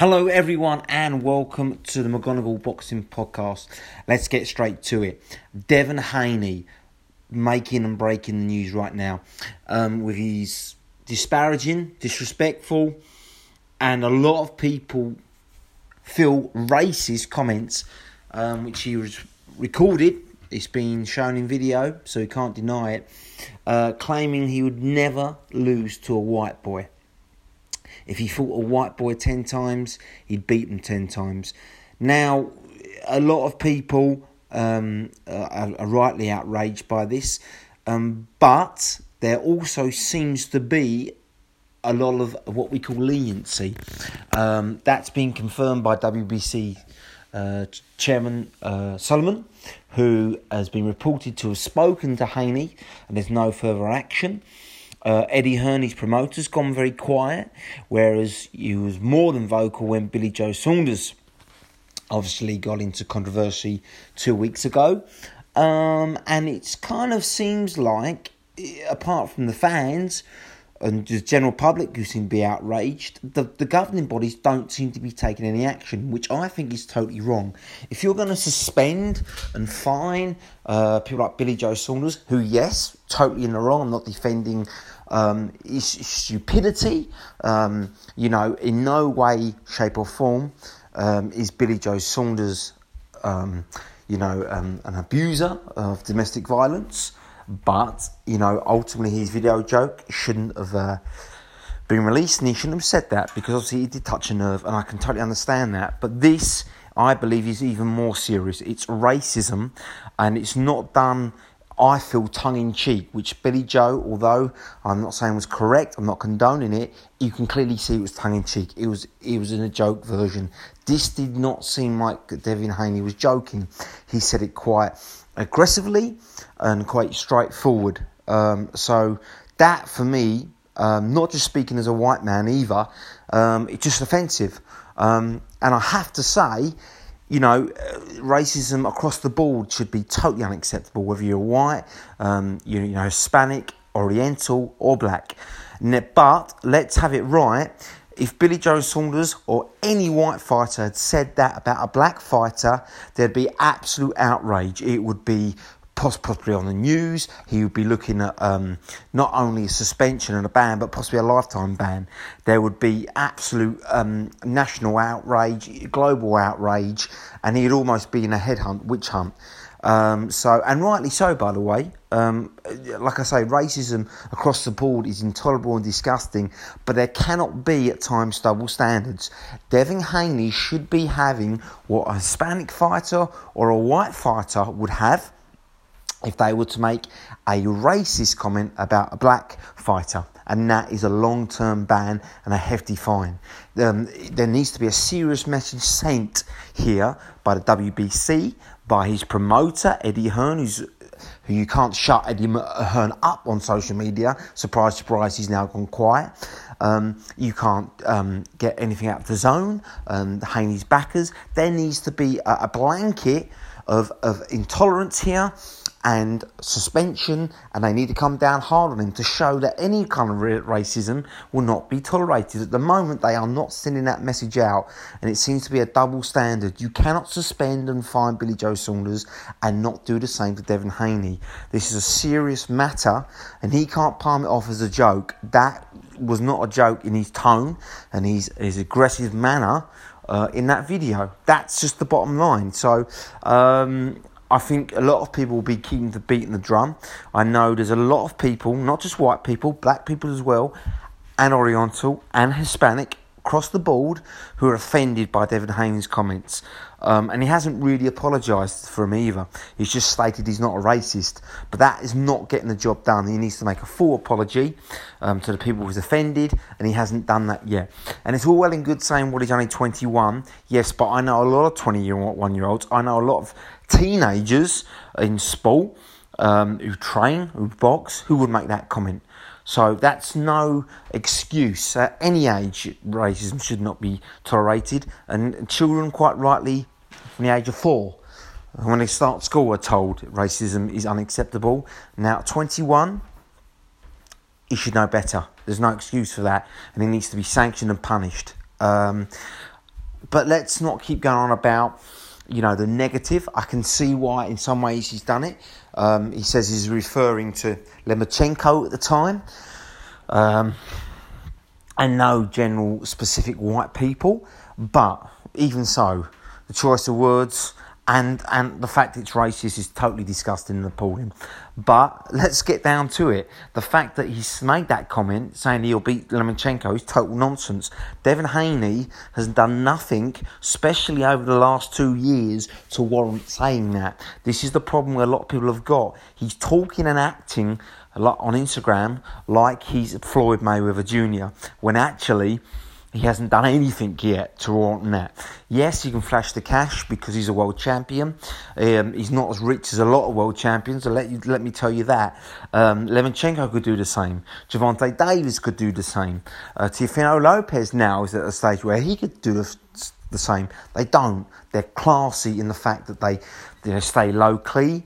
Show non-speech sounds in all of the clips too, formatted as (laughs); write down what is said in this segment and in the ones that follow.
Hello, everyone, and welcome to the McGonigal Boxing Podcast. Let's get straight to it. Devin Haney making and breaking the news right now um, with his disparaging, disrespectful, and a lot of people feel racist comments, um, which he was recorded. It's been shown in video, so he can't deny it, uh, claiming he would never lose to a white boy. If he fought a white boy 10 times, he'd beat him 10 times. Now, a lot of people um, are, are, rightly outraged by this, um, but there also seems to be a lot of what we call leniency. Um, that's been confirmed by WBC uh, Chairman uh, Sulaiman, who has been reported to have spoken to Haney, and there's no further action. Uh, Eddie Hearn's promoter's gone very quiet, whereas he was more than vocal when Billy Joe Saunders obviously got into controversy two weeks ago. Um, and it kind of seems like, apart from the fans, and the general public who seem to be outraged, the, the governing bodies don't seem to be taking any action, which I think is totally wrong. If you're going to suspend and fine uh, people like Billy Joe Saunders, who, yes, totally in the wrong, I'm not defending um, stupidity, um, you know, in no way, shape, or form um, is Billy Joe Saunders, um, you know, um, an abuser of domestic violence. But, you know, ultimately his video joke shouldn't have uh, been released and he shouldn't have said that because obviously he did touch a nerve and I can totally understand that. But this, I believe, is even more serious. It's racism and it's not done. I feel tongue in cheek, which Billy Joe, although I'm not saying was correct, I'm not condoning it, you can clearly see it was tongue in cheek. It was it was in a joke version. This did not seem like Devin Haney was joking. He said it quite aggressively and quite straightforward. Um, so that for me, um, not just speaking as a white man either, um, it's just offensive. Um, and I have to say, you know, uh, racism across the board should be totally unacceptable, whether you're white, um, you, you know, Hispanic, Oriental, or black. But let's have it right if Billy Joe Saunders or any white fighter had said that about a black fighter, there'd be absolute outrage. It would be possibly on the news. He would be looking at um, not only a suspension and a ban, but possibly a lifetime ban. There would be absolute um, national outrage, global outrage, and he'd almost be in a headhunt, witch hunt. Um, so, and rightly so, by the way. Um, like I say, racism across the board is intolerable and disgusting, but there cannot be at times double standards. Devin Haney should be having what a Hispanic fighter or a white fighter would have if they were to make a racist comment about a black fighter, and that is a long term ban and a hefty fine. Um, there needs to be a serious message sent here by the WBC, by his promoter, Eddie Hearn, who's who you can't shut Eddie Hearn up on social media. Surprise, surprise, he's now gone quiet. Um, you can't um, get anything out of DAZN. Um, Haney's backers. There needs to be a, a blanket of, of intolerance here and suspension, and they need to come down hard on him to show that any kind of racism will not be tolerated. At the moment, they are not sending that message out, and it seems to be a double standard. You cannot suspend and fine Billy Joe Saunders and not do the same to Devin Haney. This is a serious matter, and he can't palm it off as a joke. That was not a joke in his tone and his, his aggressive manner. Uh, in that video. That's just the bottom line. So um, I think a lot of people will be keeping the beating the drum. I know there's a lot of people, not just white people, black people as well, and Oriental and Hispanic across the board who are offended by Devin Haney's comments. Um, and he hasn't really apologised for them either. He's just stated he's not a racist. But that is not getting the job done. He needs to make a full apology um, to the people who's offended, and he hasn't done that yet. And it's all well and good saying, well, he's only 21. Yes, but I know a lot of 21 year olds. I know a lot of teenagers in sport um, who train, who box, who would make that comment. So that's no excuse. At any age, racism should not be tolerated, and children, quite rightly, from the age of four, when they start school, are told racism is unacceptable. Now, at 21, you should know better. There's no excuse for that, and it needs to be sanctioned and punished. Um, but let's not keep going on about you know the negative. I can see why in some ways he's done it. Um, he says he's referring to Lomachenko at the time, um, and no general specific white people. But even so, the choice of words and and the fact it's racist is totally disgusting and appalling. But let's get down to it. The fact that he's made that comment saying he'll beat Lomachenko is total nonsense. Devin Haney has done nothing, especially over the last two years, to warrant saying that. This is the problem a lot of people have got. He's talking and acting a lot on Instagram like he's Floyd Mayweather Jr. when actually he hasn't done anything yet to warrant that. Yes, he can flash the cash because he's a world champion. Um, he's not as rich as a lot of world champions. So let you, let me tell you that. Um, could do the same. Gervonta Davis could do the same. Uh, Lopez now is at a stage where he could do the, the same. They don't. They're classy in the fact that they, they stay low key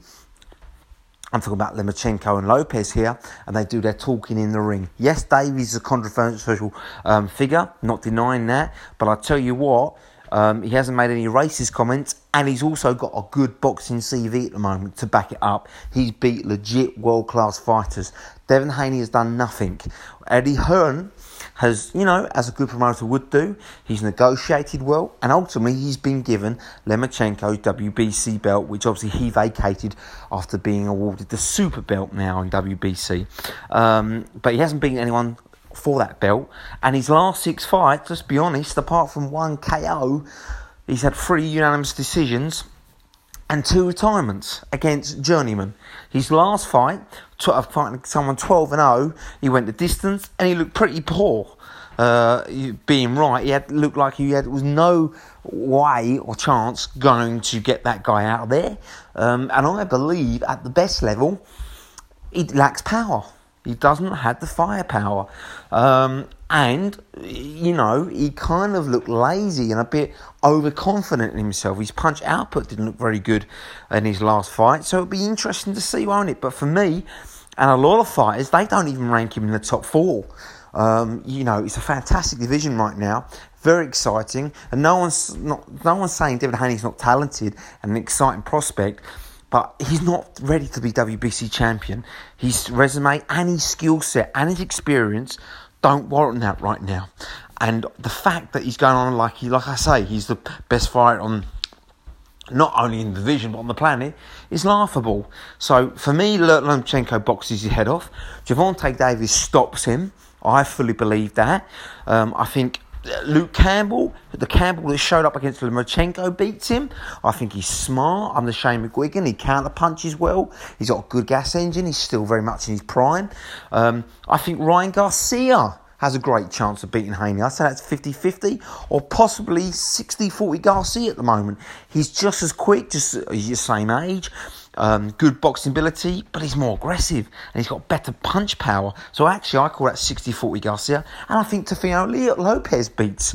I'm talking about Lomachenko and Lopez here, and they do their talking in the ring. Yes, Davis is a controversial um, figure, not denying that, but I tell you what, um, he hasn't made any racist comments, and he's also got a good boxing CV at the moment to back it up. He's beat legit world class fighters. Devin Haney has done nothing. Eddie Hearn has, you know, as a good promoter would do, he's negotiated well, and ultimately he's been given Lomachenko's WBC belt, which obviously he vacated after being awarded the super belt now in WBC. Um, but he hasn't beaten anyone for that belt, and his last six fights, let's be honest, apart from one KO, he's had three unanimous decisions and two retirements against journeyman. His last fight, uh, fighting someone 12 and 0, he went the distance and he looked pretty poor. Uh, being right, he had looked like he had was no way or chance going to get that guy out of there. Um, and I believe at the best level, he lacks power. He doesn't have the firepower. Um, and, you know, he kind of looked lazy and a bit overconfident in himself. His punch output didn't look very good in his last fight. So it'd be interesting to see, won't it? But for me, and a lot of fighters, they don't even rank him in the top four. Um, you know, it's a fantastic division right now, very exciting, and no one's not no one's saying David Haney's not talented and an exciting prospect but he's not ready to be WBC champion. His resume and his skill set and his experience don't warrant that right now. And the fact that he's going on like he, like I say, he's the best fighter on not only in the division but on the planet is laughable. So for me, Lomachenko boxes his head off. Gervonta Davis stops him. I fully believe that. Um, I think Luke Campbell, the Campbell that showed up against Lomachenko, beats him. I think he's smart. I'm the Shane McGuigan. He counter punches well. He's got a good gas engine. He's still very much in his prime. Um, I think Ryan Garcia has a great chance of beating Haney. I say that's 50 50 or possibly 60 40 Garcia at the moment. He's just as quick, just he's the same age um, good boxing ability, but he's more aggressive and he's got better punch power. So actually, I call that 60 40 Garcia. And I think Teofimo Lopez beats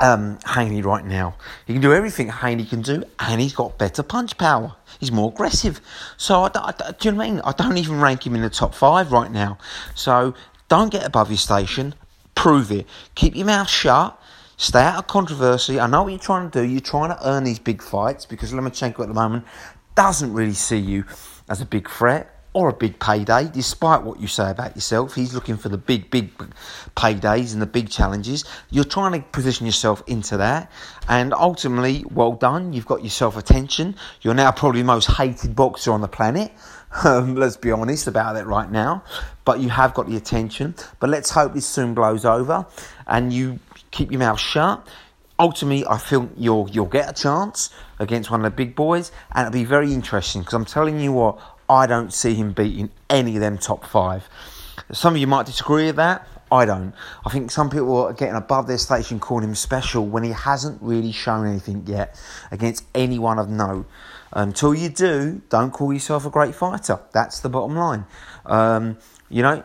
um, Haney right now. He can do everything Haney can do, and he's got better punch power. He's more aggressive. So, I, I, do you know what I mean? I don't even rank him in the top five right now. So, don't get above your station. Prove it. Keep your mouth shut. Stay out of controversy. I know what you're trying to do. You're trying to earn these big fights because Lomachenko at the moment doesn't really see you as a big threat or a big payday, despite what you say about yourself. He's looking for the big, big paydays and the big challenges. You're trying to position yourself into that. And ultimately, well done. You've got yourself attention. You're now probably the most hated boxer on the planet. (laughs) Um, let's be honest about it right now. But you have got the attention. But let's hope this soon blows over and you keep your mouth shut ultimately, I think you'll you'll get a chance against one of the big boys, and it'll be very interesting because I'm telling you what, I don't see him beating any of them top five. Some of you might disagree with that. I don't. I think some people are getting above their station calling him special when he hasn't really shown anything yet against anyone of note. Until you do, don't call yourself a great fighter. That's the bottom line. Um, you know,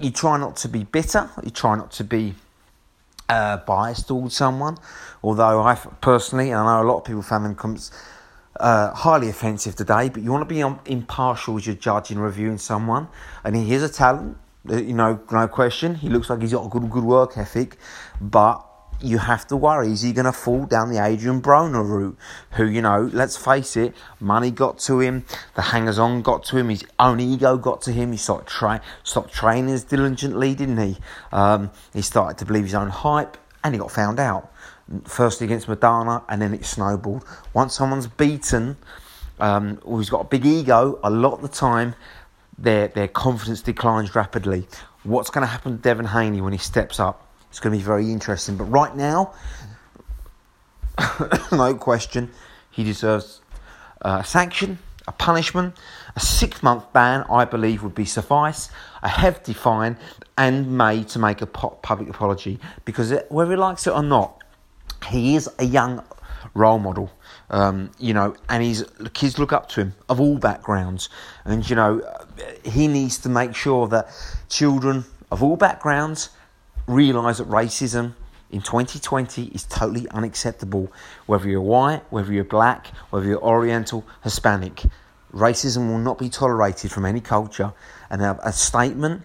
you try not to be bitter. You try not to be uh, biased towards someone. Although I personally, and I know a lot of people found them uh, highly offensive today, but you want to be impartial as you're judging, reviewing someone. And he is a talent, uh, you know, no question. He looks like he's got a good, good work ethic, but you have to worry is he going to fall down the Adrian Broner route? Who, you know, let's face it, money got to him, the hangers on got to him, his own ego got to him. He started, tra- stopped training as diligently, didn't he? Um, he started to believe his own hype and he got found out. First against Maidana and then it snowballed. Once someone's beaten, um, he's got a big ego, a lot of the time their, their confidence declines rapidly. What's going to happen to Devin Haney when he steps up? It's going to be very interesting. But right now, (coughs) no question, he deserves a sanction, a punishment. A six month ban, I believe, would be suffice. A hefty fine and made to make a public apology because it, whether he likes it or not, he is a young role model. Um, you know, and his kids look up to him of all backgrounds, and you know, he needs to make sure that children of all backgrounds realise that racism in 2020 is totally unacceptable. Whether you're white, whether you're black, whether you're Oriental, Hispanic, racism will not be tolerated from any culture. And a, statement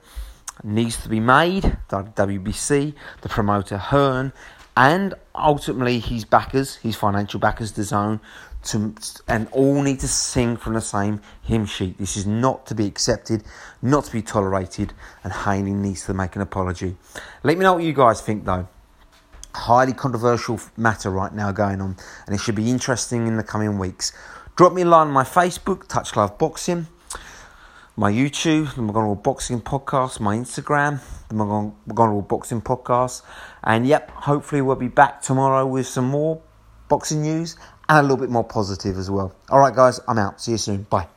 needs to be made. The WBC, the promoter Hearn, and ultimately his backers, his financial backers, DAZN, to, and all need to sing from the same hymn sheet. This is not to be accepted, not to be tolerated, and Haney needs to make an apology. Let me know what you guys think though. Highly controversial matter right now going on, and it should be interesting in the coming weeks. Drop me a line on my Facebook, Touch Love Boxing, my YouTube, the McGonigal Boxing Podcast, my Instagram, the McGonigal Boxing Podcast, and yep, hopefully we'll be back tomorrow with some more boxing news and a little bit more positive as well. All right, guys, I'm out. See you soon. Bye.